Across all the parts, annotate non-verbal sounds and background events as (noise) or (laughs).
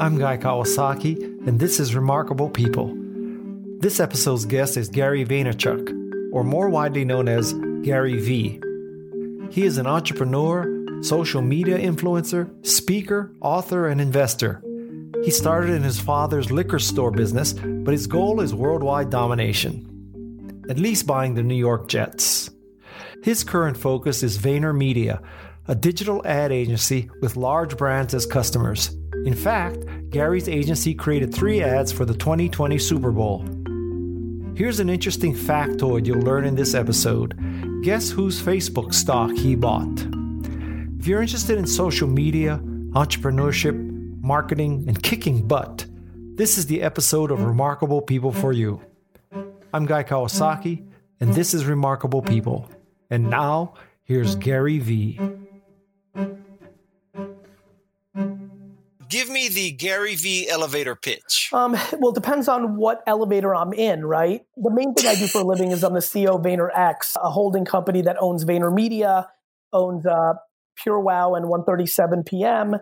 I'm Guy Kawasaki, and this is Remarkable People. This episode's guest is Gary Vaynerchuk, or more widely known as Gary V. He is an entrepreneur, social media influencer, speaker, author, and investor. He started in his father's liquor store business, but his goal is worldwide domination, at least buying the New York Jets. His current focus is VaynerMedia, a digital ad agency with large brands as customers. In fact, Gary's agency created three ads for the 2020 Super Bowl. Here's an interesting factoid you'll learn in this episode. Guess whose Facebook stock he bought? If you're interested in social media, entrepreneurship, marketing, and kicking butt, this is the episode of Remarkable People for you. I'm Guy Kawasaki, and this is Remarkable People. And now, here's Gary V. Give me the Gary V elevator pitch. Um, well, it depends on what elevator I'm in, right? The main thing I do for a living is I'm the CEO of VaynerX, a holding company that owns VaynerMedia, owns uh, PureWow and 137 PM,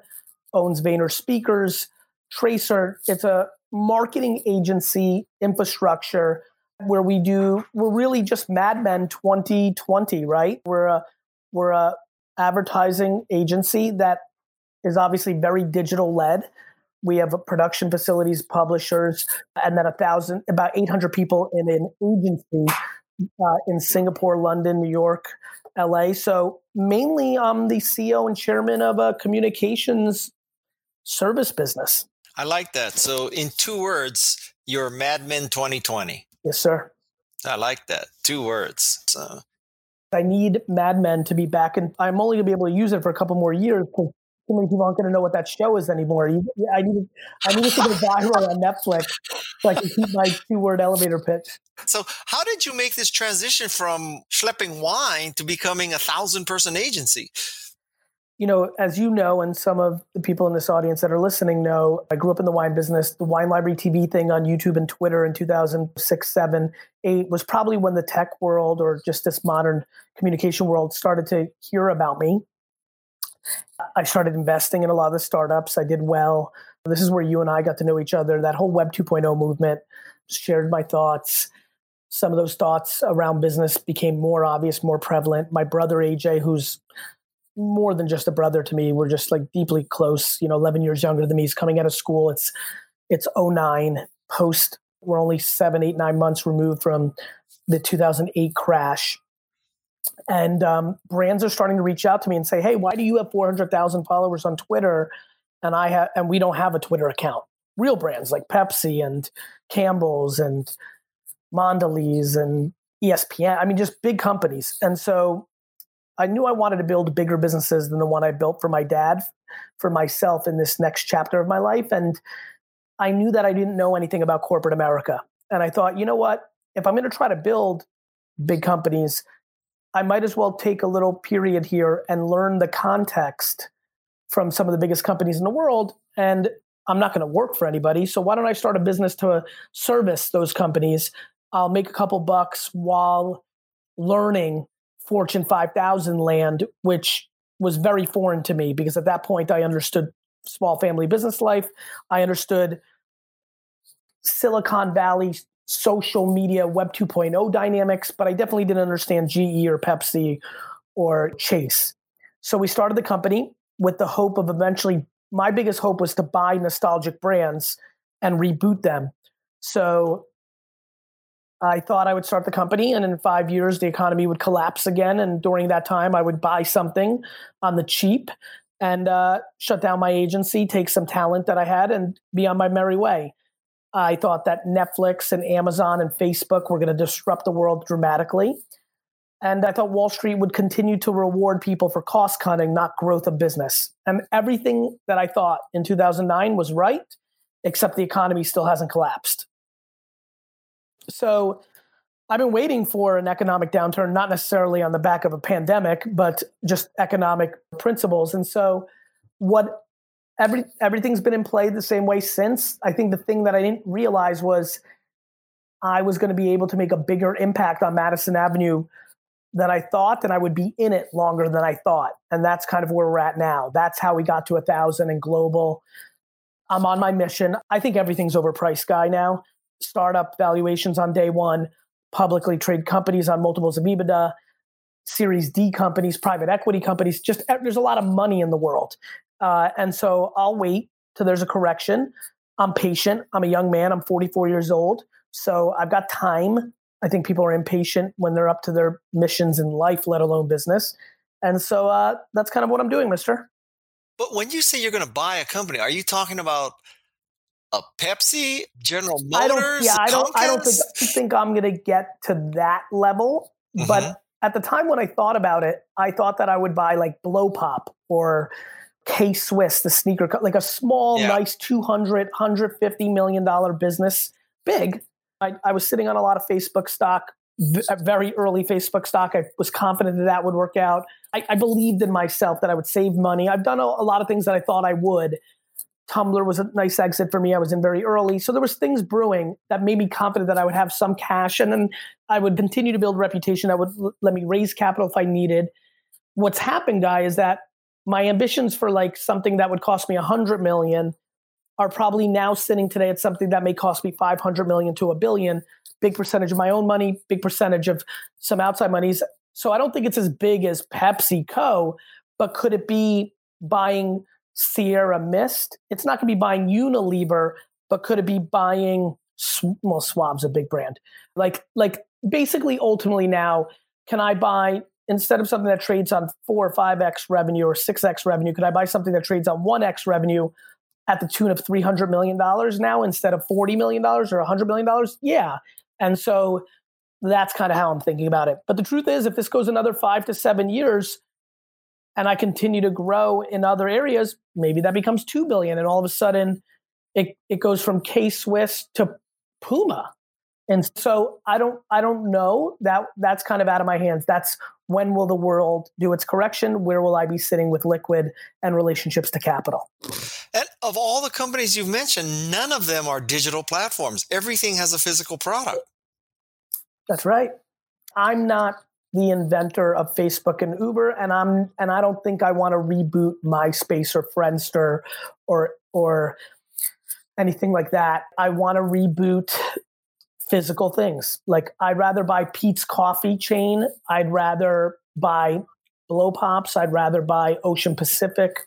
owns Vayner Speakers, Tracer. It's a marketing agency infrastructure where we do we're really just Mad Men 2020, right? We're a we're a advertising agency that is obviously very digital led. We have production facilities, publishers, and then a thousand, about 800 people in an agency uh, in Singapore, London, New York, LA. So mainly, I'm the CEO and chairman of a communications service business. I like that. So, in two words, you're Mad Men 2020. Yes, sir. I like that. Two words. So. I need Mad Men to be back, and I'm only going to be able to use it for a couple more years because too many people aren't going to know what that show is anymore. I need, I need it to go viral on Netflix so I can keep my two word elevator pitch. So, how did you make this transition from schlepping wine to becoming a thousand person agency? You know, as you know, and some of the people in this audience that are listening know, I grew up in the wine business. The Wine Library TV thing on YouTube and Twitter in 2006, 7, 8 was probably when the tech world or just this modern communication world started to hear about me. I started investing in a lot of the startups. I did well. This is where you and I got to know each other. That whole Web 2.0 movement shared my thoughts. Some of those thoughts around business became more obvious, more prevalent. My brother AJ, who's more than just a brother to me, we're just like deeply close. You know, 11 years younger than me. He's coming out of school. It's it's 09 post. We're only seven, eight, nine months removed from the 2008 crash and um, brands are starting to reach out to me and say, "Hey, why do you have 400,000 followers on Twitter, and I have, and we don't have a Twitter account?" Real brands like Pepsi and Campbell's and Mondelez and ESPN. I mean, just big companies. And so, I knew I wanted to build bigger businesses than the one I built for my dad, for myself in this next chapter of my life. And I knew that I didn't know anything about corporate America. And I thought, you know what? If I'm going to try to build big companies, I might as well take a little period here and learn the context from some of the biggest companies in the world. And I'm not going to work for anybody. So why don't I start a business to service those companies? I'll make a couple bucks while learning Fortune 5000 land, which was very foreign to me because at that point I understood small family business life. I understood Silicon Valley social media Web 2.0 dynamics, but I definitely didn't understand GE or Pepsi or Chase. So we started the company with the hope of eventually, my biggest hope was to buy nostalgic brands and reboot them. So I thought I would start the company, and in five years, the economy would collapse again. And during that time, I would buy something on the cheap and uh, shut down my agency, take some talent that I had, and be on my merry way. I thought that Netflix and Amazon and Facebook were going to disrupt the world dramatically. And I thought Wall Street would continue to reward people for cost cutting, not growth of business. And everything that I thought in 2009 was right, except the economy still hasn't collapsed. So I've been waiting for an economic downturn, not necessarily on the back of a pandemic, but just economic principles. And so what every everything's been in play the same way since. I think the thing that I didn't realize was I was going to be able to make a bigger impact on Madison Avenue than I thought, and I would be in it longer than I thought. And that's kind of where we're at now. That's how we got to a thousand and global. I'm on my mission. I think everything's overpriced, guy. Now, startup valuations on day one, publicly trade companies on multiples of EBITDA, Series D companies, private equity companies. Just there's a lot of money in the world, uh, and so I'll wait till there's a correction. I'm patient. I'm a young man. I'm 44 years old, so I've got time. I think people are impatient when they're up to their missions in life, let alone business. And so uh, that's kind of what I'm doing, Mister. But when you say you're going to buy a company, are you talking about a Pepsi, General Motors? I don't, yeah, I don't. I don't think, think I'm going to get to that level. Mm-hmm. But at the time when I thought about it, I thought that I would buy like Blow Pop or K Swiss, the sneaker, like a small, yeah. nice 200, 150 million dollar business, big. I, I was sitting on a lot of Facebook stock very early Facebook stock. I was confident that that would work out. I, I believed in myself that I would save money. I've done a, a, lot of things that I thought I would. Tumblr was a nice exit for me. I was in very early, so there was things brewing that made me confident that I would have some cash, and then I would continue to build reputation. That would l- let me raise capital if I needed. What's happened, guy, is that my ambitions for like something that would cost me a hundred million are probably now sitting today at something that may cost me 500 million to a billion big percentage of my own money, big percentage of some outside monies. So I don't think it's as big as PepsiCo, but could it be buying Sierra Mist? It's not going to be buying Unilever, but could it be buying well, swab's a big brand. Like like basically ultimately now, can I buy instead of something that trades on four or five X revenue or six X revenue, could I buy something that trades on one X revenue at the tune of $300 million now instead of $40 million or $100 million? Yeah. And so that's kind of how I'm thinking about it. But the truth is, if this goes another five to seven years and I continue to grow in other areas, maybe that becomes 2 billion. And all of a sudden it, it goes from K Swiss to Puma. And so I don't I don't know that that's kind of out of my hands. That's when will the world do its correction? Where will I be sitting with liquid and relationships to capital? And of all the companies you've mentioned, none of them are digital platforms. Everything has a physical product. That's right. I'm not the inventor of Facebook and Uber, and I'm and I don't think I want to reboot MySpace or Friendster or or anything like that. I want to reboot physical things. Like I'd rather buy Peet's coffee chain. I'd rather buy Blow Pops. I'd rather buy Ocean Pacific.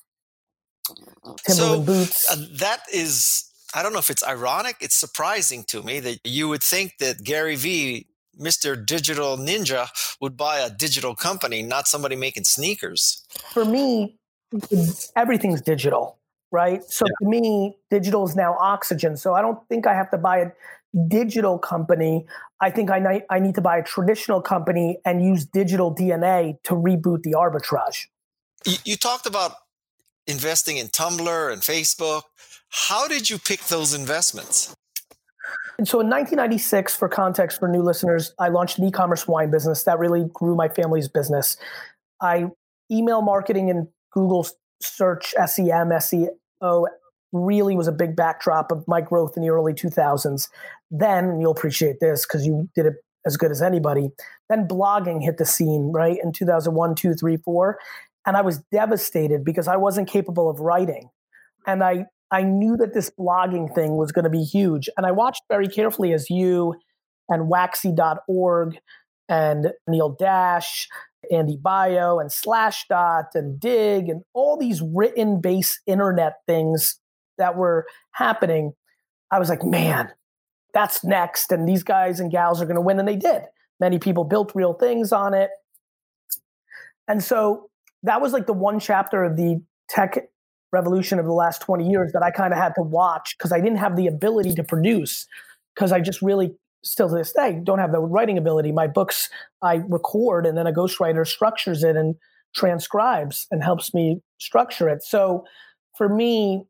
Timberland so, boots. Uh, that is, I don't know if it's ironic. It's surprising to me that you would think that Gary Vee, Mr. Digital Ninja, would buy a digital company, not somebody making sneakers. For me, everything's digital, right? So yeah. to me, digital is now oxygen. So I don't think I have to buy a digital company. I think I, I need to buy a traditional company and use digital DNA to reboot the arbitrage. You, you talked about investing in Tumblr and Facebook. How did you pick those investments? And so in 1996, for context for new listeners, I launched an e-commerce wine business that really grew my family's business. I email marketing and Google search SEM, SEM, SEO really was a big backdrop of my growth in the early 2000s. Then you'll appreciate this because you did it as good as anybody. Then blogging hit the scene, right, in 2001, 2, 3, 4. And I was devastated because I wasn't capable of writing. And I, I knew that this blogging thing was going to be huge. And I watched very carefully as you and waxy.org and Anil Dash, Andy Baio and Slashdot and Digg and all these written base internet things that were happening. I was like, man, that's next. And these guys and gals are going to win. And they did. Many people built real things on it. And so that was like the one chapter of the tech revolution of the last 20 years that I kind of had to watch because I didn't have the ability to produce because I just really still to this day don't have the writing ability. My books I record and then a ghostwriter structures it and transcribes and helps me structure it. So for me,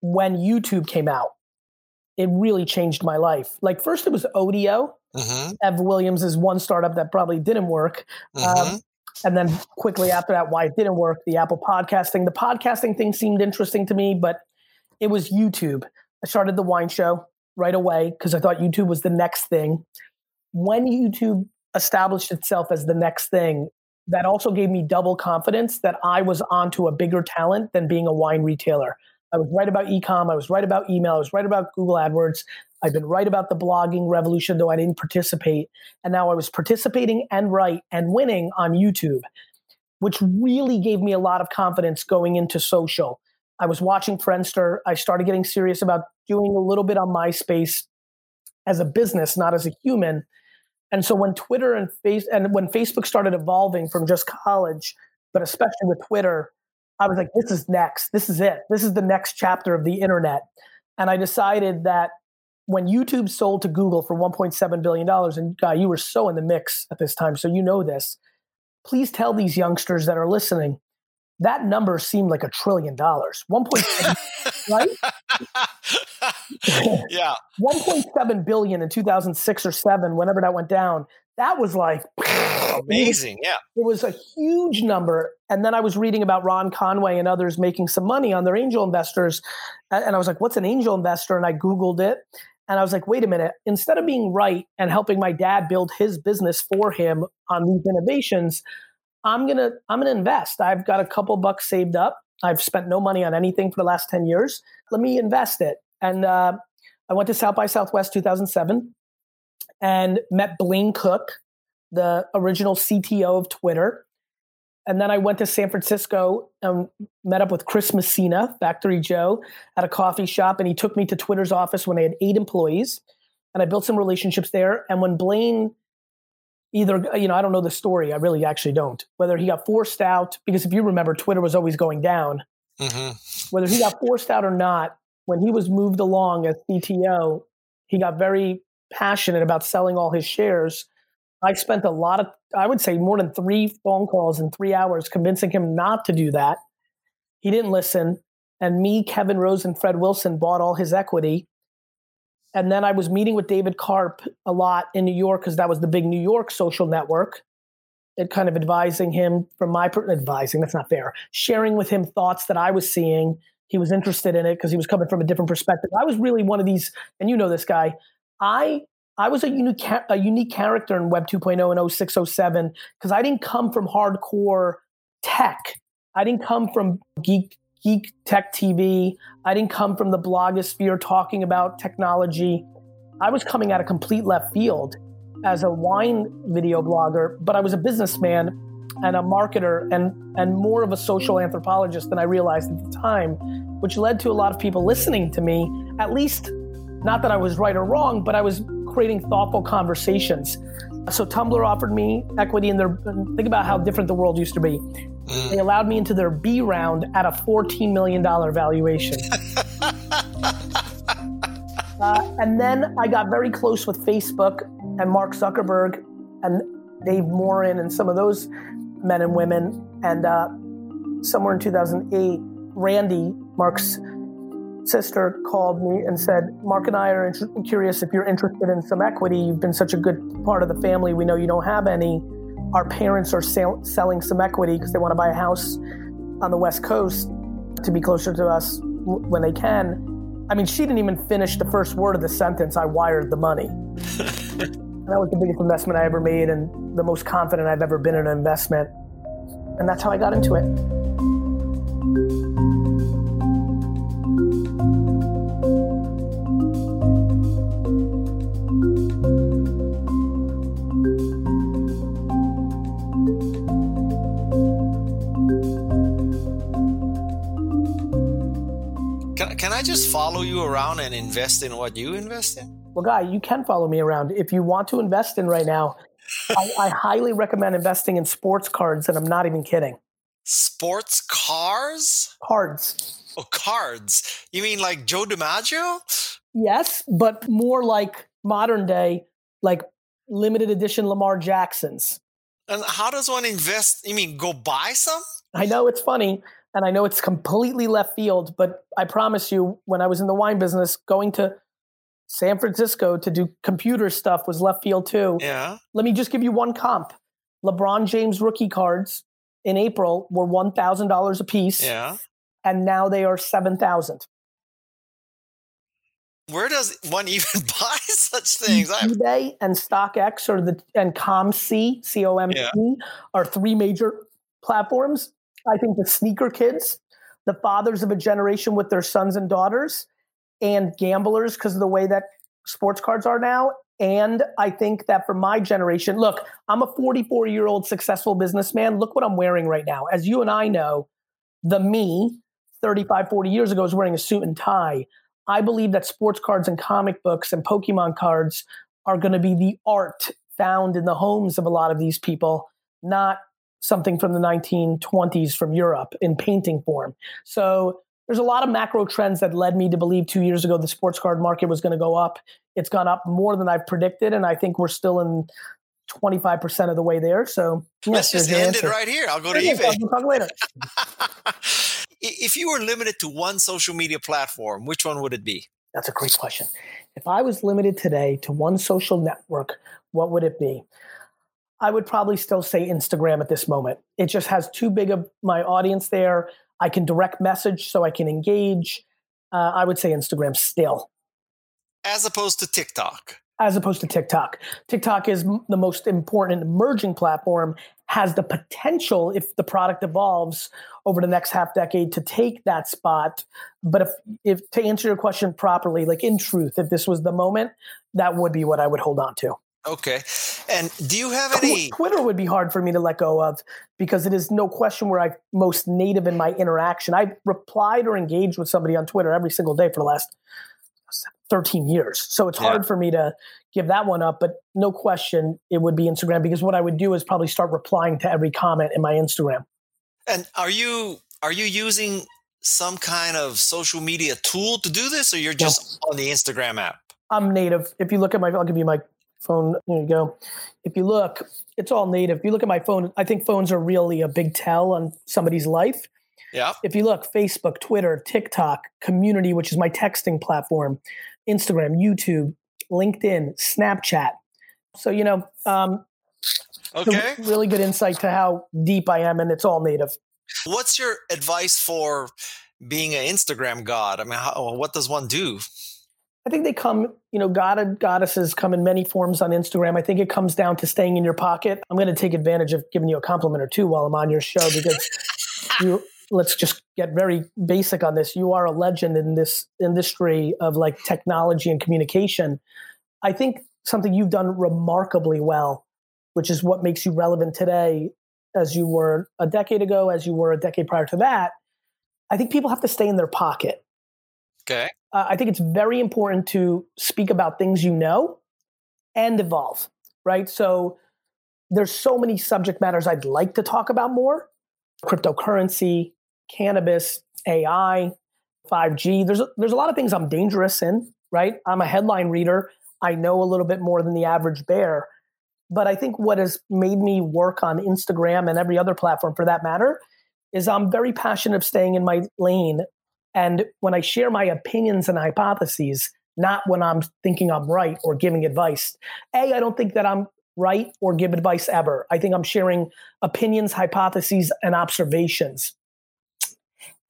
when YouTube came out, it really changed my life. Like first it was Odeo. Mm-hmm. Ev Williams is one startup that probably didn't work. Mm-hmm. Um, and then quickly after that, why it didn't work, the Apple podcasting. The podcasting thing seemed interesting to me, but it was YouTube. I started the wine show right away because I thought YouTube was the next thing. When YouTube established itself as the next thing, that also gave me double confidence that I was onto a bigger talent than being a wine retailer. I was right about ecom. I was right about email. I was right about Google AdWords. I've been right about the blogging revolution, though I didn't participate. And now I was participating and right and winning on YouTube, which really gave me a lot of confidence going into social. I was watching Friendster. I started getting serious about doing a little bit on MySpace as a business, not as a human. And so when Twitter and face and when Facebook started evolving from just college, but especially with Twitter, I was like, this is next. This is it. This is the next chapter of the internet. And I decided that when YouTube sold to Google for $1.7 billion, and Guy, you were so in the mix at this time, so you know this. Please tell these youngsters that are listening that number seemed like a trillion dollars. 1.7 (laughs) right? (laughs) yeah. 1.7 billion in 2006 or 7 whenever that went down. That was like amazing. Yeah. It was a huge number. And then I was reading about Ron Conway and others making some money on their angel investors. And I was like, what's an angel investor? And I Googled it. And I was like, wait a minute, instead of being right and helping my dad build his business for him on these innovations, I'm gonna I'm gonna invest. I've got a couple bucks saved up. I've spent no money on anything for the last 10 years. Let me invest it. And uh, I went to South by Southwest 2007 and met Blaine Cook, the original CTO of Twitter. And then I went to San Francisco and met up with Chris Messina, Factory Joe, at a coffee shop. And he took me to Twitter's office when they had eight employees. And I built some relationships there. And when Blaine either you know i don't know the story i really actually don't. Whether he got forced out because if you remember twitter was always going down. Mm-hmm. whether he got forced out or not when he was moved along as cto he got very passionate about selling all his shares. I spent a lot of i would say more than three phone calls in three hours convincing him not to do that. He didn't listen and me kevin rose and fred wilson bought all his equity and then I was meeting with David Karp a lot in New York because that was the big New York social network. And kind of advising him from my advising, that's not fair, sharing with him thoughts that I was seeing. He was interested in it because he was coming from a different perspective. I was really one of these, and you know this guy. I I was a unique a unique character in Web 2.0 and 0607 because I didn't come from hardcore tech. I didn't come from geek geek tech TV. I didn't come from the blogosphere talking about technology. I was coming out of complete left field as a wine video blogger, but I was a businessman and a marketer and and more of a social anthropologist than I realized at the time, which led to a lot of people listening to me, at least not that I was right or wrong, but I was creating thoughtful conversations. So Tumblr offered me equity in their think about how different the world used to be. They allowed me into their B round at a $14 million valuation. (laughs) uh, and then I got very close with Facebook and Mark Zuckerberg and Dave Morin and some of those men and women. And uh, somewhere in 2008, Randi, Mark's sister, called me and said, Mark and I are curious if you're interested in some equity. You've been such a good part of the family. We know you don't have any our parents are sell- selling some equity because they want to buy a house on the West Coast to be closer to us w- when they can. I mean, she didn't even finish the first word of the sentence. I wired the money. (laughs) that was the biggest investment I ever made and the most confident I've ever been in an investment. And that's how I got into it. Just follow you around and invest in what you invest in? Well, Guy, you can follow me around. If you want to invest in right now, (laughs) I, I highly recommend investing in sports cards, and I'm not even kidding. Sports cars? Cards. Oh, cards. You mean like Joe DiMaggio? Yes, but more like modern day, like limited edition Lamar Jacksons. And how does one invest? You mean go buy some? I know it's funny and I know it's completely left field, but I promise you, when I was in the wine business, going to San Francisco to do computer stuff was left field too. Yeah. Let me just give you one comp. LeBron James rookie cards in April were one thousand dollars a piece. Yeah. And now they are seven thousand. Where does one (laughs) even (laughs) buy such things? eBay and StockX or the and ComC, C O M C, are three major platforms I think the sneaker kids the fathers of a generation with their sons and daughters and gamblers because of the way that sports cards are now. And I think that for my generation, look, I'm a 44 year old successful businessman. Look what I'm wearing right now. As you and I know, the me 35, 40 years ago was wearing a suit and tie. I believe that sports cards and comic books and Pokemon cards are going to be the art found in the homes of a lot of these people, not something from the 1920s from Europe in painting form. So there's a lot of macro trends that led me to believe two years ago the sports card market was going to go up. It's gone up more than I've predicted, and I think we're still in 25% of the way there. So (laughs) let's just end it right here. I'll go to eBay. We'll talk later. (laughs) if you were limited to one social media platform, which one would it be? That's a great question. If I was limited today to one social network, what would it be? I would probably still say Instagram at this moment. It just has too big of my audience there. I can direct message so I can engage. Uh, I would say Instagram still. As opposed to TikTok. As opposed to TikTok. TikTok is the most important emerging platform, has the potential, if the product evolves over the next half decade, to take that spot. But if, if to answer your question properly, like in truth, if this was the moment, that would be what I would hold on to. Okay. And do you have any Twitter would be hard for me to let go of because it is no question where I'm most native in my interaction. I've replied or engaged with somebody on Twitter every single day for the last 13 years. So it's yeah. hard for me to give that one up, but no question it would be Instagram because what I would do is probably start replying to every comment in my Instagram. And are you are you using some kind of social media tool to do this or you're just no. on the Instagram app? I'm native. If you look at my I'll give you my phone. There you go. If you look, it's all native. If you look at my phone, I think phones are really a big tell on somebody's life. Yeah. If you look, Facebook, Twitter, TikTok, Community, which is my texting platform, Instagram, YouTube, LinkedIn, Snapchat. So you know, um, okay, really good insight to how deep I am, and it's all native. What's your advice for being an Instagram god? I mean, how, what does one do? I think they come, you know, god goddesses come in many forms on Instagram. I think it comes down to staying in your pocket. I'm going to take advantage of giving you a compliment or two while I'm on your show because (laughs) you let's just get very basic on this. You are a legend in this industry of like technology and communication. I think something you've done remarkably well, which is what makes you relevant today as you were a decade ago, as you were a decade prior to that. I think people have to stay in their pocket. Okay uh, I think it's very important to speak about things you know and evolve, right? So there's so many subject matters I'd like to talk about more cryptocurrency, cannabis, AI, 5G. There's a, there's a lot of things I'm dangerous in, right? I'm a headline reader. I know a little bit more than the average bear. But I think what has made me work on Instagram and every other platform for that matter is I'm very passionate of staying in my lane and when I share my opinions and hypotheses, not when I'm thinking I'm right or giving advice. A, I don't think that I'm right or give advice ever. I think I'm sharing opinions, hypotheses, and observations.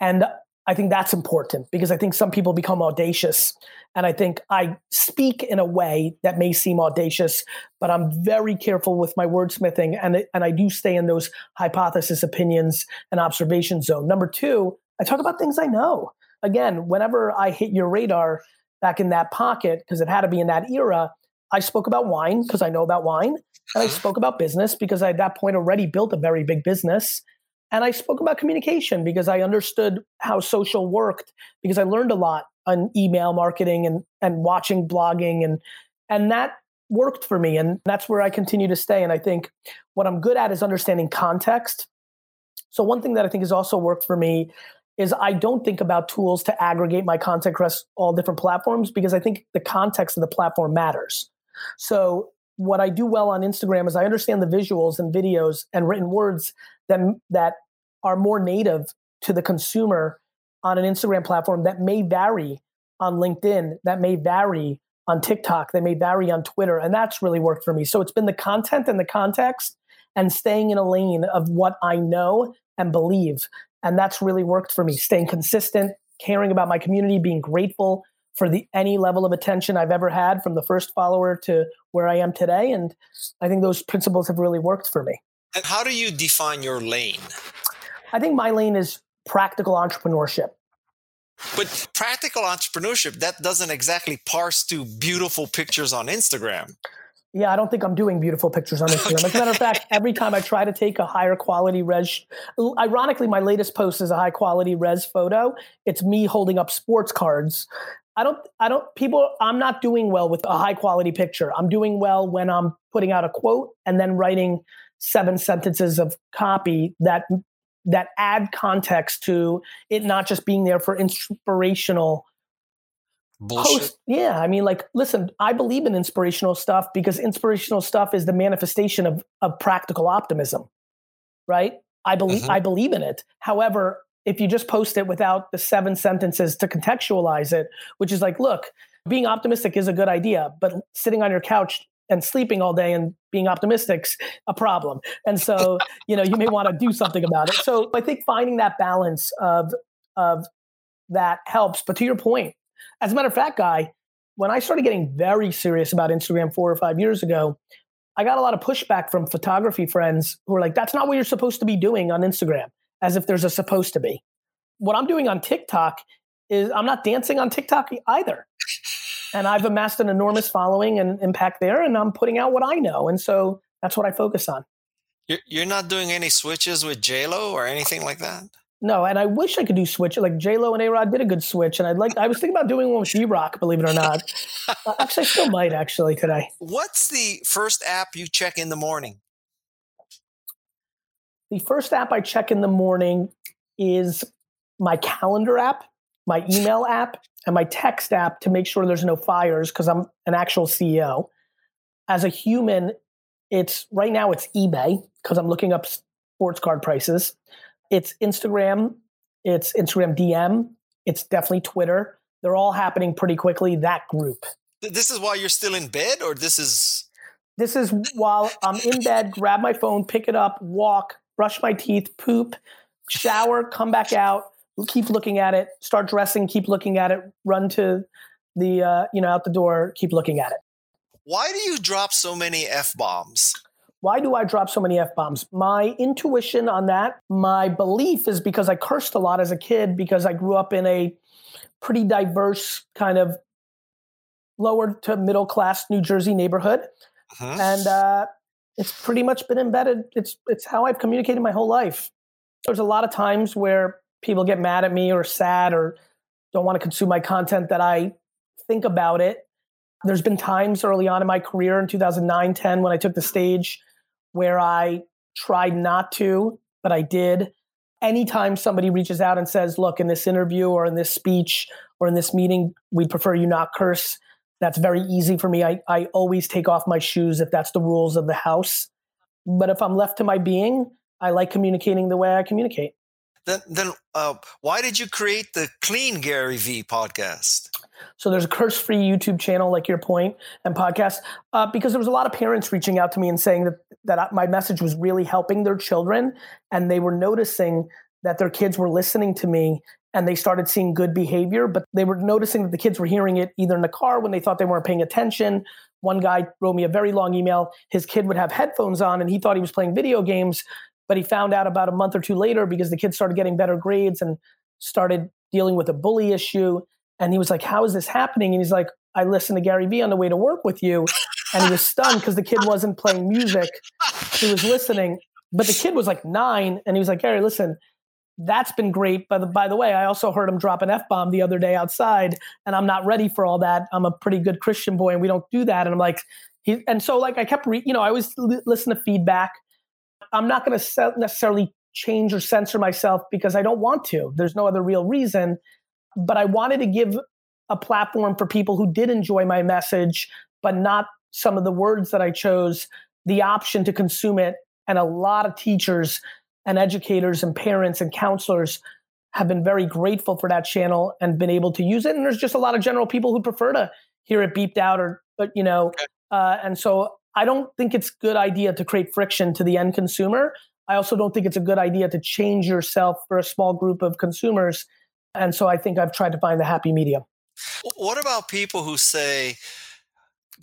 And I think that's important because I think some people become audacious. And I think I speak in a way that may seem audacious, but I'm very careful with my wordsmithing and, and I do stay in those hypothesis, opinions, and observation zone. Number two, I talk about things I know. Again, whenever I hit your radar back in that pocket, because it had to be in that era, I spoke about wine because I know about wine. And I spoke about business because I, at that point, already built a very big business. And I spoke about communication because I understood how social worked because I learned a lot on email marketing and, and watching blogging. And, and that worked for me. And that's where I continue to stay. And I think what I'm good at is understanding context. So, one thing that I think has also worked for me is I don't think about tools to aggregate my content across all different platforms because I think the context of the platform matters. So what I do well on Instagram is I understand the visuals and videos and written words that that are more native to the consumer on an Instagram platform that may vary on LinkedIn, that may vary on TikTok, that may vary on Twitter, and that's really worked for me. So it's been the content and the context and staying in a lane of what I know and believe and that's really worked for me staying consistent caring about my community being grateful for the any level of attention i've ever had from the first follower to where i am today and i think those principles have really worked for me and how do you define your lane i think my lane is practical entrepreneurship. But practical entrepreneurship, that doesn't exactly parse to beautiful pictures on Instagram. Yeah, I don't think I'm doing beautiful pictures on Instagram. Okay. As a matter of fact, (laughs) every time I try to take a higher quality res, ironically, my latest post is a high quality res photo. It's me holding up sports cards. I don't, I don't, people, I'm not doing well with a high quality picture. I'm doing well when I'm putting out a quote and then writing seven sentences of copy that that add context to it not just being there for inspirational Bullshit. Post, yeah, I mean, like, listen, I believe in inspirational stuff because inspirational stuff is the manifestation of of practical optimism, right? I believe mm-hmm. I believe in it. However, if you just post it without the seven sentences to contextualize it, which is like, look, being optimistic is a good idea, but sitting on your couch and sleeping all day and being optimistic's a problem. And so, you know, you may want to do something about it. So I think finding that balance of of that helps. But to your point, as a matter of fact, guy, when I started getting very serious about Instagram four or five years ago, I got a lot of pushback from photography friends who were like, that's not what you're supposed to be doing on Instagram, as if there's a supposed to be. What I'm doing on TikTok is I'm not dancing on TikTok either and I've amassed an enormous following and impact there, and I'm putting out what I know, and so that's what I focus on. You're not doing any switches with J Lo or anything like that. No, and I wish I could do switch. Like J Lo and A Rod did a good switch, and I'd like. I was thinking about doing one with D Rock, believe it or not. (laughs) uh, actually, I still might actually today. What's the first app you check in the morning? The first app I check in the morning is my calendar app, my email (laughs) app, and my text app to make sure there's no fires because I'm an actual CEO. As a human, it's right now it's eBay because I'm looking up sports card prices. It's Instagram, it's Instagram DM, it's definitely Twitter. They're all happening pretty quickly. That group. This is while you're still in bed, or this is this is while I'm in bed, grab my phone, pick it up, walk, brush my teeth, poop, shower, come back out, keep looking at it, start dressing, keep looking at it, run to the uh, you know out the door, keep looking at it. Why do you drop so many f bombs? Why do I drop so many f bombs? My intuition on that, my belief is because I cursed a lot as a kid because I grew up in a pretty diverse kind of lower to middle class New Jersey neighborhood, uh-huh. and uh, it's pretty much been embedded. It's it's how I've communicated my whole life. There's a lot of times where people get mad at me or sad or don't want to consume my content that I think about it. There's been times early on in my career in 2009, 10 when I took the stage where I tried not to, but I did. Anytime somebody reaches out and says, look, in this interview or in this speech or in this meeting, we'd prefer you not curse. That's very easy for me. I, I always take off my shoes if that's the rules of the house. But if I'm left to my being, I like communicating the way I communicate then then uh, why did you create the Clean Gary V podcast? So there's a curse free YouTube channel, like your point, and podcast, uh, because there was a lot of parents reaching out to me and saying that that my message was really helping their children, and they were noticing that their kids were listening to me and they started seeing good behavior, but they were noticing that the kids were hearing it either in the car when they thought they weren't paying attention. One guy wrote me a very long email. His kid would have headphones on and he thought he was playing video games, but he found out about a month or two later because the kids started getting better grades and started dealing with a bully issue. And he was like, How is this happening? And he's like, I listened to Gary Vee on the way to work with you. And he was stunned because the kid wasn't playing music. He was listening. But the kid was like nine. And he was like, Gary, listen, that's been great. But by the way, I also heard him drop an F bomb the other day outside. And I'm not ready for all that. I'm a pretty good Christian boy and we don't do that. And I'm like, he, and so like I kept, re- you know, I always li- listen to feedback I'm not going to necessarily change or censor myself because I don't want to. There's no other real reason. But I wanted to give a platform for people who did enjoy my message, but not some of the words that I chose, the option to consume it. And a lot of teachers and educators and parents and counselors have been very grateful for that channel and been able to use it. And there's just a lot of general people who prefer to hear it beeped out or, but you know, uh, and so I don't think it's a good idea to create friction to the end consumer. I also don't think it's a good idea to change yourself for a small group of consumers. And so I think I've tried to find the happy medium. What about people who say,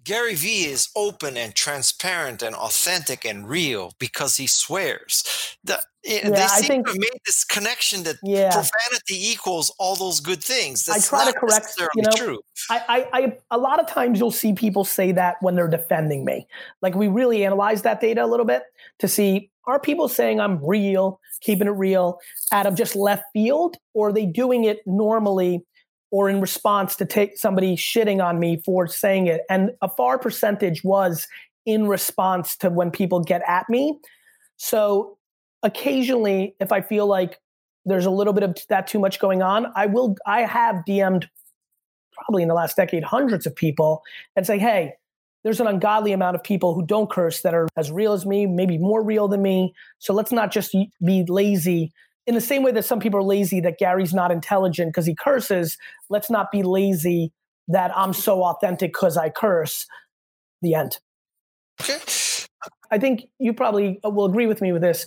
Gary Vee is open and transparent and authentic and real because he swears. The, eh, yeah, they seem think, to have made this connection that yeah. profanity equals all those good things. That's I try to correct. You know, true. I, I, I, a lot of times you'll see people say that when they're defending me. Like we really analyze that data a little bit to see are people saying I'm real, keeping it real, out of just left field, or are they doing it normally or in response to take somebody shitting on me for saying it. And a far percentage was in response to when people get at me. So occasionally, if I feel like there's a little bit of that too much going on, I will, I have DM'd probably in the last decade hundreds of people and say, hey, there's an ungodly amount of people who don't curse that are as real as me, maybe more real than me. So let's not just be lazy in the same way that some people are lazy that Gary's not intelligent because he curses, let's not be lazy that I'm so authentic because I curse. The end. Okay. I think you probably uh, will agree with me with this.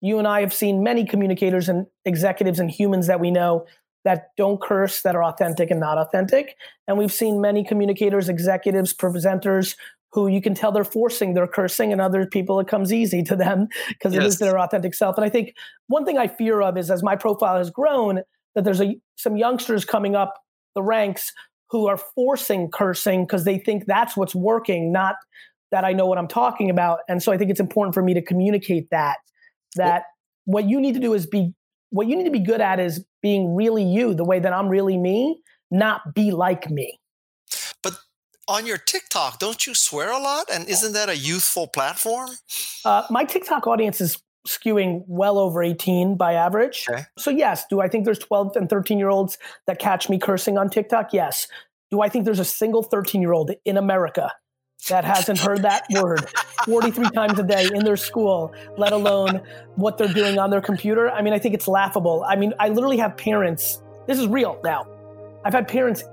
You and I have seen many communicators and executives and humans that we know that don't curse, that are authentic and not authentic. And we've seen many communicators, executives, presenters who you can tell they're forcing they're cursing and other people it comes easy to them (laughs) because yes. it is their authentic self. And i think one thing i fear of is as my profile has grown that there's a, some youngsters coming up the ranks who are forcing cursing because they think that's what's working not that i know what i'm talking about. And so i think it's important for me to communicate that that what you need to do is be what you need to be good at is being really you the way that i'm really me not be like me on your TikTok, don't you swear a lot? And isn't that a youthful platform? Uh, my TikTok audience is skewing well over 18 by average. Okay. So, yes, do I think there's 12 and 13 year olds that catch me cursing on TikTok? Yes. Do I think there's a single 13 year old in America that hasn't heard that (laughs) word 43 times a day in their school, let alone what they're doing on their computer? I mean, I think it's laughable. I mean, I literally have parents, this is real now. I've had parents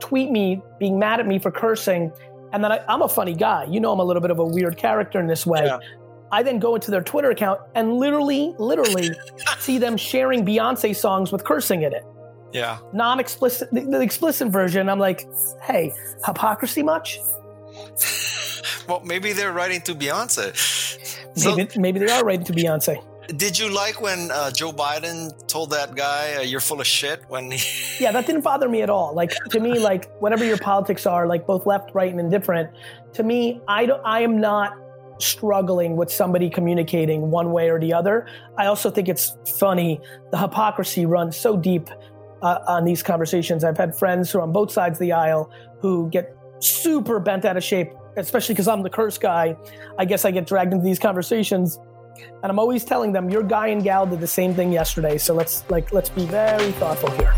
tweet me being mad at me for cursing. And then I, am a funny guy. You know, I'm a little bit of a weird character in this way. Yeah. I then go into their Twitter account and literally, literally (laughs) see them sharing Beyonce songs with cursing in it. Yeah. Non explicit, the, the explicit version. I'm like, hey, hypocrisy much? (laughs) well, maybe they're writing to Beyonce. Maybe, so, maybe they are writing to Beyonce. Did you like when uh, Joe Biden told that guy uh, you're full of shit when he (laughs) Yeah, that didn't bother me at all. Like to me like whatever your politics are, like both left, right and indifferent, to me I don't I am not struggling with somebody communicating one way or the other. I also think it's funny the hypocrisy runs so deep uh, on these conversations. I've had friends who are on both sides of the aisle who get super bent out of shape, especially because I'm the curse guy. I guess I get dragged into these conversations and I'm always telling them your guy and gal did the same thing yesterday. So let's like let's be very thoughtful here.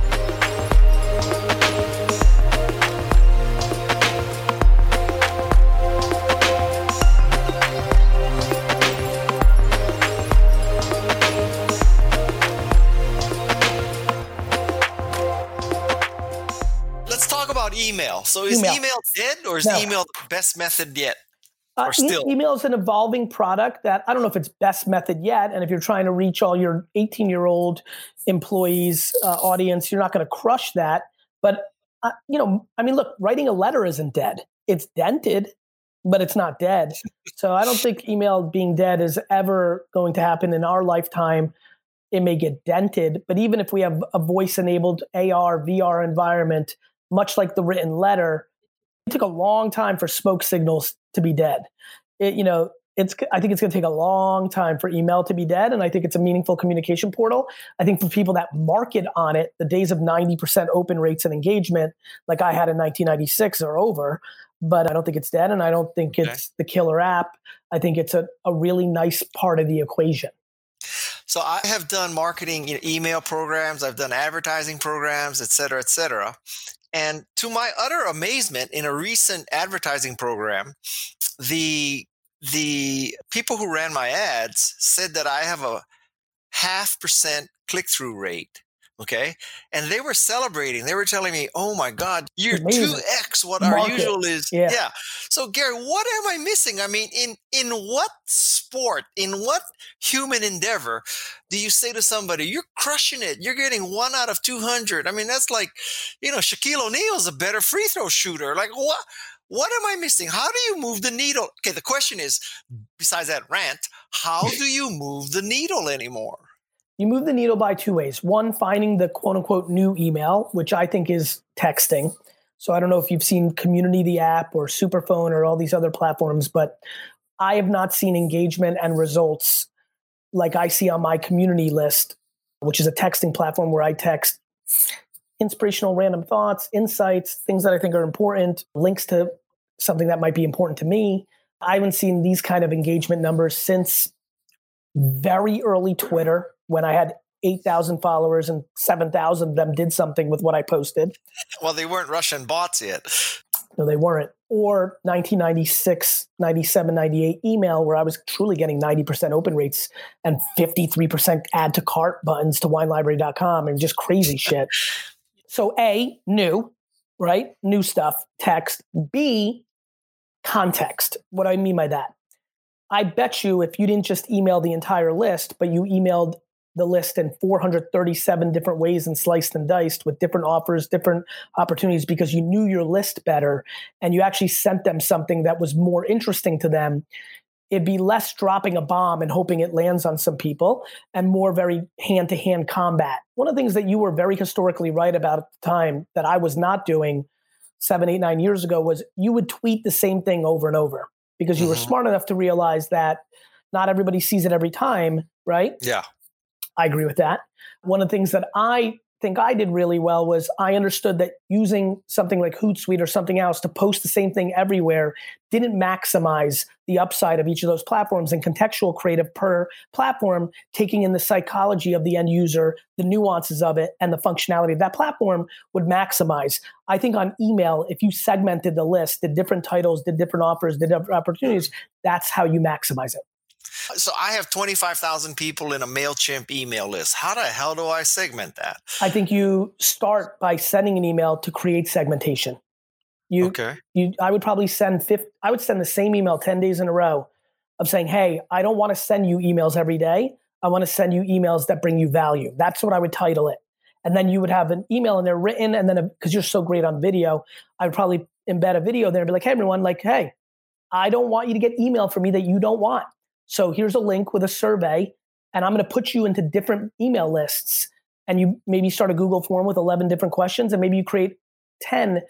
Let's talk about email. So is email, email dead or is no. email the best method yet? Uh, still. E- email is an evolving product that I don't know if it's best method yet. And if you're trying to reach all your 18 year old employees uh, audience, you're not going to crush that. But uh, you know, I mean, look, writing a letter isn't dead. It's dented, but it's not dead. so I don't think email being dead is ever going to happen in our lifetime. It may get dented, but even if we have a voice enabled AR, VR environment, much like the written letter, it took a long time for smoke signals to be dead. It, you know, it's I think it's going to take a long time for email to be dead, and I think it's a meaningful communication portal. I think for people that market on it, the days of ninety percent open rates and engagement, like I had in 1996, are over. But I don't think it's dead, and I don't think it's the killer app. I think it's a, a really nice part of the equation. So I have done marketing you know, email programs, I've done advertising programs, et cetera, et cetera. And to my utter amazement, in a recent advertising program, the the people who ran my ads said that I have a half percent click through rate. Okay. And they were celebrating. They were telling me, oh my God, you're 2x what Market. our usual is. Yeah. yeah. So Gary, what am I missing? I mean, in in what sport, in what human endeavor do you say to somebody, you're crushing it, you're getting one out of two hundred? I mean, that's like, you know, Shaquille O'Neal's a better free throw shooter. Like what What am I missing? How do you move the needle? Okay, the question is besides that rant, how do you move the needle anymore? You move the needle by two ways. One, finding the quote unquote new email, which I think is texting. So I don't know if you've seen Community the app or Superphone or all these other platforms, but I have not seen engagement and results like I see on my community list, which is a texting platform where I text inspirational random thoughts, insights, things that I think are important, links to something that might be important to me. I haven't seen these kind of engagement numbers since very early Twitter when I had 8,000 followers and 7,000 of them did something with what I posted. Well, they weren't Russian bots yet. No, they weren't. Or 1996, 97, 98 email where I was truly getting 90% open rates and 53% add to cart buttons to winelibrary.com and just crazy (laughs) shit. So, A, new, right? New stuff, text. B, context. What do I mean by that? I bet you if you didn't just email the entire list, but you emailed the list in 437 different ways and sliced and diced with different offers, different opportunities because you knew your list better and you actually sent them something that was more interesting to them, it'd be less dropping a bomb and hoping it lands on some people and more very hand to hand combat. One of the things that you were very historically right about at the time that I was not doing seven, eight, nine years ago was you would tweet the same thing over and over because you mm-hmm. were smart enough to realize that not everybody sees it every time, right? Yeah. I agree with that. One of the things that I think I did really well was I understood that using something like Hootsuite or something else to post the same thing everywhere didn't maximize the upside of each of those platforms and contextual creative per platform, taking in the psychology of the end user, the nuances of it, and the functionality of that platform would maximize. I think on email, if you segmented the list, the different titles, the different offers, the different opportunities, that's how you maximize it. So I have 25,000 people in a MailChimp email list. How the hell do I segment that? I think you start by sending an email to create segmentation. You, okay. You, I would probably send 50, I would send the same email 10 days in a row of saying, Hey, I don't want to send you emails every day. I want to send you emails that bring you value. That's what I would title it. And then you would have an email in there written. And then because you're so great on video, I would probably embed a video there and be like, Hey, everyone, like, Hey, I don't want you to get email from me that you don't want. So here's a link with a survey, and I'm going to put you into different email lists. And you maybe start a Google form with 11 different questions, and maybe you create 10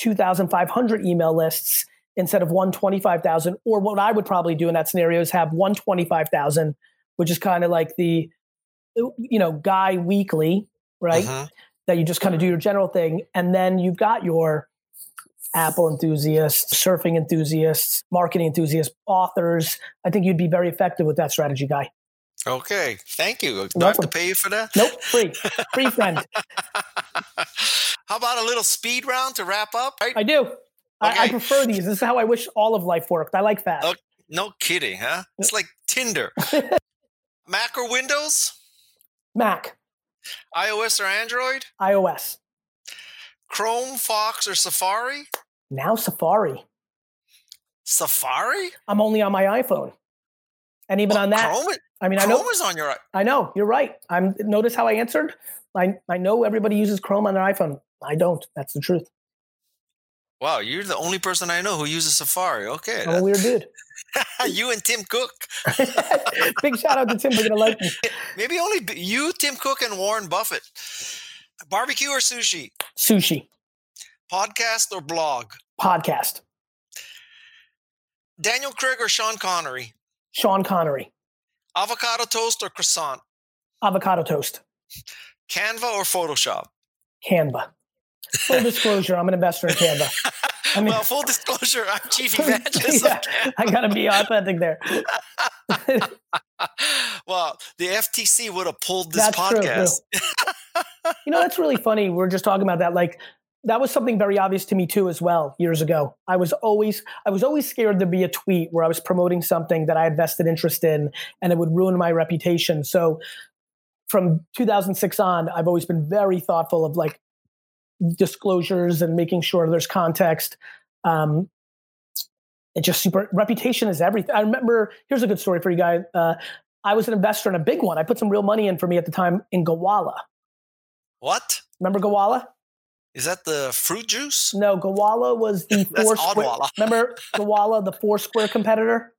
2,500 email lists instead of 125,000. Or what I would probably do in that scenario is have 125,000, which is kind of like the, you know, guy weekly, right? Uh-huh. That you just kind of do your general thing. And then you've got your Apple enthusiasts, surfing enthusiasts, marketing enthusiasts, authors. I think you'd be very effective with that strategy, guy. Okay, thank you. Do I have to pay you for that? Nope, free, free friend. (laughs) (laughs) How about a little speed round to wrap up? Right? I do. Okay. I, I, prefer these. This is how I wish all of life worked. I like that. Oh, no kidding, huh? It's like Tinder. (laughs) Mac or Windows? Mac. iOS or Android? iOS. Chrome, Fox, or Safari? Now Safari. Safari? I'm only on my iPhone. And even on that, Chrome, I mean, Chrome I know is on your. I know you're right. I'm. Notice how I answered. I I know everybody uses Chrome on their iPhone. I don't. That's the truth. Wow, you're the only person I know who uses Safari. Okay, I'm a weird dude. (laughs) you and Tim Cook. (laughs) (laughs) Big shout out to Tim. We're gonna like me. Maybe only you, Tim Cook, and Warren Buffett. Barbecue or sushi? Sushi. Podcast or blog? Podcast. Daniel Craig or Sean Connery? Sean Connery. Avocado toast or croissant? Avocado toast. Canva or Photoshop? Canva. Full (laughs) disclosure, I'm an investor in Canva. I mean, well, full disclosure, I'm chief (laughs) evangelist. yeah, I got to be authentic there. (laughs) well, the FTC would have pulled this that's podcast. you know, that's really funny. We're just talking about that. Like, that was something very obvious to me too as well years ago. I was always i was always scared to be a tweet where i was promoting something that i had vested interest in and it would ruin my reputation. So from 2006 on i've always been very thoughtful of like disclosures and making sure there's context. Um, it just super reputation is everything i remember here's a good story for you guys uh, i was an investor in a big one. I put some real money in for me at the time in Gowalla what? Remember Gowalla Is that the fruit juice? No, Gowalla was the (laughs) Foursquare. Remember Gowalla, the Foursquare competitor?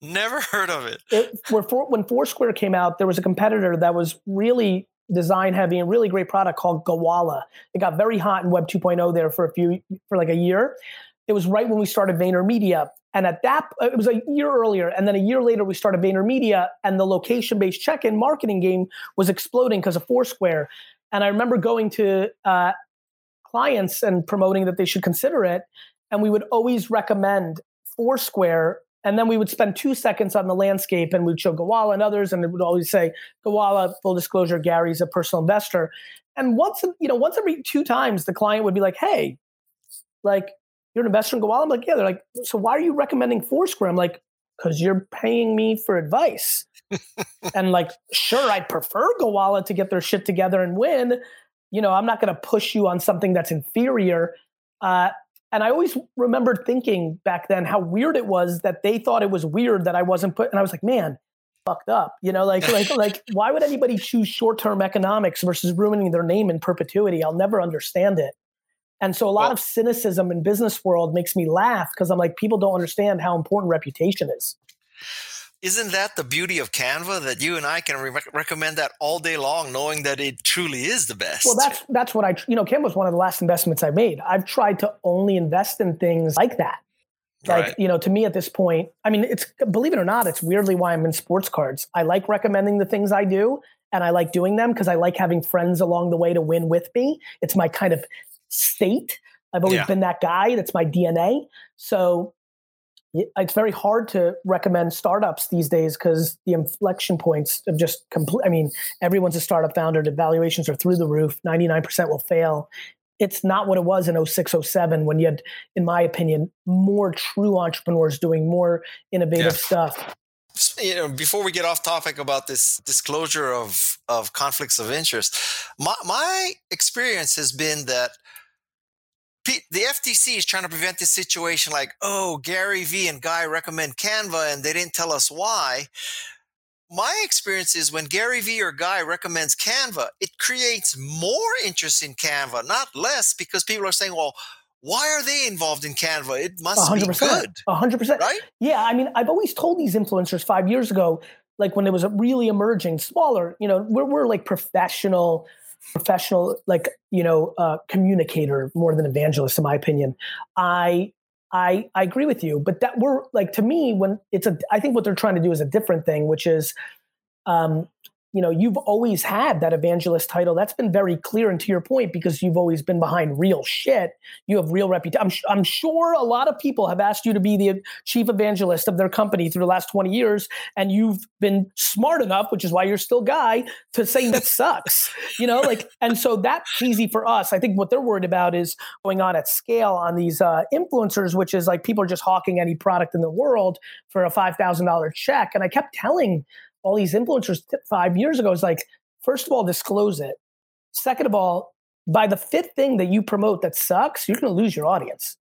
Never heard of it. it where four, when Foursquare came out, there was a competitor that was really design heavy and really great product called Gowalla. It got very hot in Web 2.0 there for a few for like a year. It was right when we started VaynerMedia. And at that, it was a year earlier. And then a year later, we started VaynerMedia, and the location based check in marketing game was exploding because of Foursquare. And I remember going to uh, clients and promoting that they should consider it. And we would always recommend Foursquare and then we would spend two seconds on the landscape and we'd show Gowalla and others, and it would always say, Gowalla, full disclosure, Gary's a personal investor. And once, you know, once every two times, the client would be like, hey, like, you're an investor in Gowalla? I'm like, yeah. They're like, so why are you recommending Foursquare? I'm like, because you're paying me for advice. (laughs) and like, sure, I'd prefer Gowalla to get their shit together and win. You know, I'm not going to push you on something that's inferior. Uh, and I always remembered thinking back then how weird it was that they thought it was weird that I wasn't put. And I was like, man, fucked up. You know, like like (laughs) like why would anybody choose short term economics versus ruining their name in perpetuity? I'll never understand it. And so a lot well, of cynicism in business world makes me laugh because I'm like, people don't understand how important reputation is isn't that the beauty of Canva that you and I can re- recommend that all day long, knowing that it truly is the best? Well, that's that's what I you know Canva was one of the last investments I made. I've tried to only invest in things like that. Like right. you know, to me at this point, I mean, it's believe it or not, it's weirdly why I'm in sports cards. I like recommending the things I do, and I like doing them because I like having friends along the way to win with me. It's my kind of state. I've always yeah. been that guy. That's my DNA. So it's very hard to recommend startups these days because the inflection points of just complete. I mean, everyone's a startup founder. The valuations are through the roof. 99% will fail. It's not what it was in 06, 07 when you had, in my opinion, more true entrepreneurs doing more innovative yeah. stuff. You know, before we get off topic about this disclosure of, of conflicts of interest, my, my experience has been that the FTC is trying to prevent this situation like, oh, Gary Vee and Guy recommend Canva and they didn't tell us why. My experience is when Gary Vee or Guy recommends Canva, it creates more interest in Canva, not less, because people are saying, well, why are they involved in Canva? It must 100%, be good. 100%. Right? Yeah. I mean, I've always told these influencers five years ago, like when it was a really emerging, smaller, you know, we're, we're like professional professional, like you know, uh, communicator more than evangelist, in my opinion. I I I agree with you, but that we're like to me when it's a I think what they're trying to do is a different thing, which is um, you know you've always had that evangelist title. That's been very clear and to your point because you've always been behind real shit. You have real reputation I'm, I'm sure a lot of people have asked you to be the chief evangelist of their company through the last 20 years and you've been smart enough which is why you're still guy to say that (laughs) sucks you know like and so that's easy for us. I think what they're worried about is going on at scale on these uh, influencers which is like people are just hawking any product in the world for a $5000 check. And i kept telling all these influencers five years ago is like, first of all, disclose it. Second of all, by the fifth thing that you promote that sucks, you're going to lose your audience.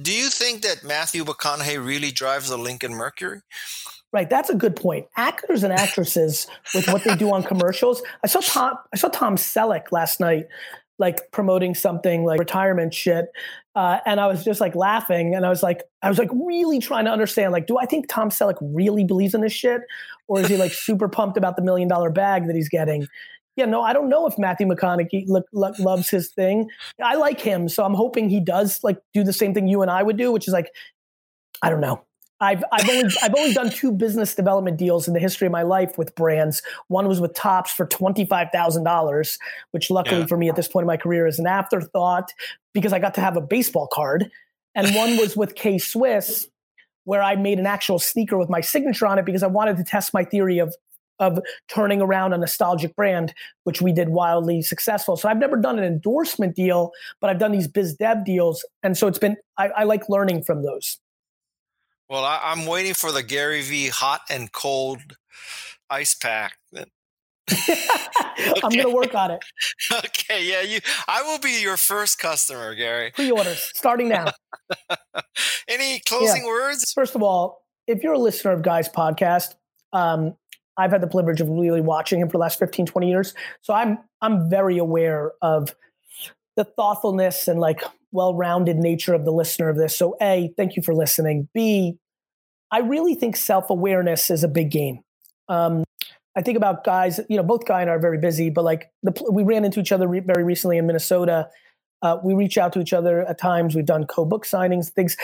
Do you think that Matthew McConaughey really drives the Lincoln Mercury? Right, that's a good point. Actors and actresses with what they do on commercials. I saw Tom. I saw Tom Selleck last night like promoting something like retirement shit. Uh, and I was just like laughing and I was like, I was like really trying to understand, like, do I think Tom Selleck really believes in this shit? Or is he like super pumped about the million dollar bag that he's getting? Yeah, no, I don't know if Matthew McConaughey lo- lo- loves his thing. I like him, so I'm hoping he does like do the same thing you and I would do, which is like, I don't know. I've I've only I've only done two business development deals in the history of my life with brands. One was with Topps for twenty five thousand dollars, which luckily yeah. for me at this point in my career is an afterthought because I got to have a baseball card. And one was with K Swiss, where I made an actual sneaker with my signature on it because I wanted to test my theory of of turning around a nostalgic brand, which we did wildly successful. So I've never done an endorsement deal, but I've done these biz dev deals, and so it's been I, I like learning from those. Well, I, am waiting for the Gary Vee hot and cold ice pack. Okay. (laughs) I'm going to work on it. (laughs) Okay, yeah, you. I will be your first customer, Gary. Pre-orders starting now. (laughs) Any closing yeah. words? First of all, if you're a listener of Guy's podcast, um, I've had the privilege of really watching him for the last 15, 20 years. So I'm I'm very aware of the thoughtfulness and like well-rounded nature of the listener of this. So, A, thank you for listening. B, I really think self-awareness is a big game. Um, I think about guys, you know, both Guy and I are very busy, but like the, we ran into each other re- very recently in Minnesota. Uh, we reach out to each other at times. We've done co-book signings, things.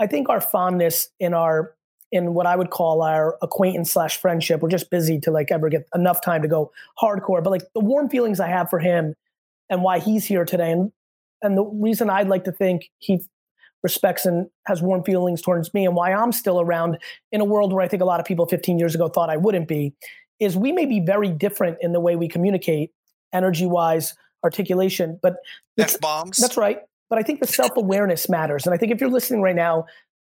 I think our fondness in our in what I would call our acquaintance slash friendship. We're just busy to like ever get enough time to go hardcore. But like the warm feelings I have for him and why he's here today, and and the reason I'd like to think he respects and has warm feelings towards me, and why I'm still around in a world where I think a lot of people 15 years ago thought I wouldn't be, is we may be very different in the way we communicate, energy wise, articulation, but F bombs. That's right. But I think the self awareness matters, and I think if you're listening right now,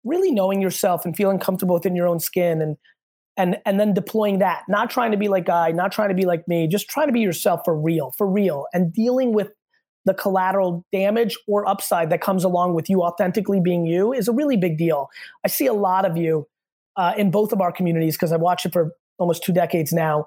really knowing yourself and feeling comfortable within your own skin and and and then deploying that not trying to be like guy not trying to be like me just trying to be yourself for real for real and dealing with the collateral damage or upside that comes along with you authentically being you is a really big deal i see a lot of you uh, in both of our communities because i watch it for almost two decades now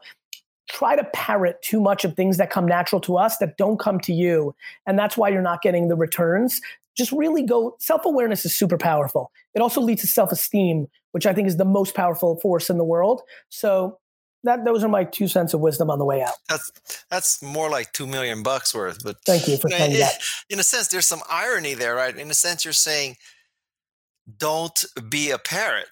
try to parrot too much of things that come natural to us that don't come to you. And that's why you're not getting the returns. Just really go self-awareness is super powerful. It also leads to self-esteem which i think is the most powerful force in the world. So that those are my two cents of wisdom on the way out. That's that's more like two million bucks worth but thank you for saying in, that. (laughs) in a sense there's some irony there right? In a sense you're saying don't be a parrot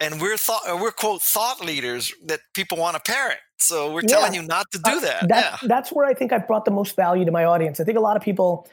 and we're thought we're quote thought leaders that people want to parent. so we're yeah. telling you not to do that. Uh, that yeah. That's where I think I've brought the most value to my audience. I think a lot of people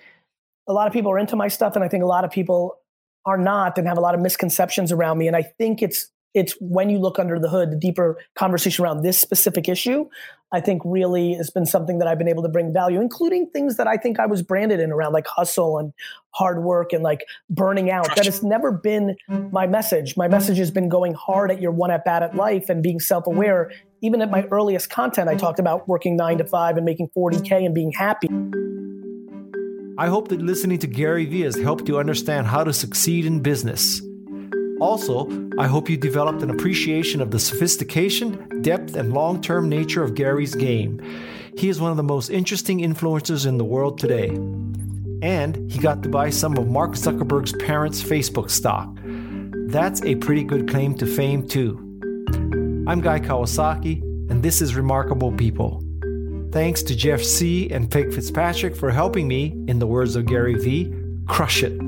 a lot of people are into my stuff and I think a lot of people are not and have a lot of misconceptions around me. And I think it's it's when you look under the hood, the deeper conversation around this specific issue, I think really has been something that I've been able to bring value, including things that I think I was branded in around like hustle and hard work and like burning out. That has never been my message. My message has been going hard at your one at bat at life and being self aware. Even at my earliest content, I talked about working nine to five and making 40K and being happy. I hope that listening to Gary Vee has helped you understand how to succeed in business. Also, I hope you developed an appreciation of the sophistication, depth, and long term nature of Gary's game. He is one of the most interesting influencers in the world today. And he got to buy some of Mark Zuckerberg's parents' Facebook stock. That's a pretty good claim to fame, too. I'm Guy Kawasaki, and this is Remarkable People. Thanks to Jeff Sieh and Peg Fitzpatrick for helping me, in the words of Gary Vee, crush it.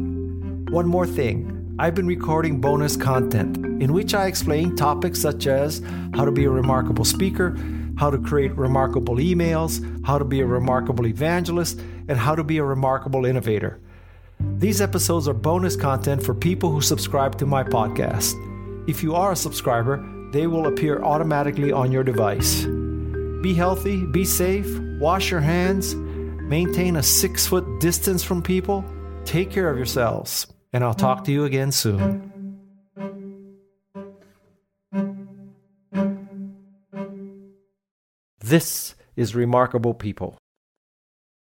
One more thing I've been recording bonus content in which I explain topics such as how to be a remarkable speaker, how to create remarkable emails, how to be a remarkable evangelist, and how to be a remarkable innovator. These episodes are bonus content for people who subscribe to my podcast. If you are a subscriber, they will appear automatically on your device. Be healthy, be safe, wash your hands, maintain a six foot distance from people, take care of yourselves, and I'll talk to you again soon. This is Remarkable People.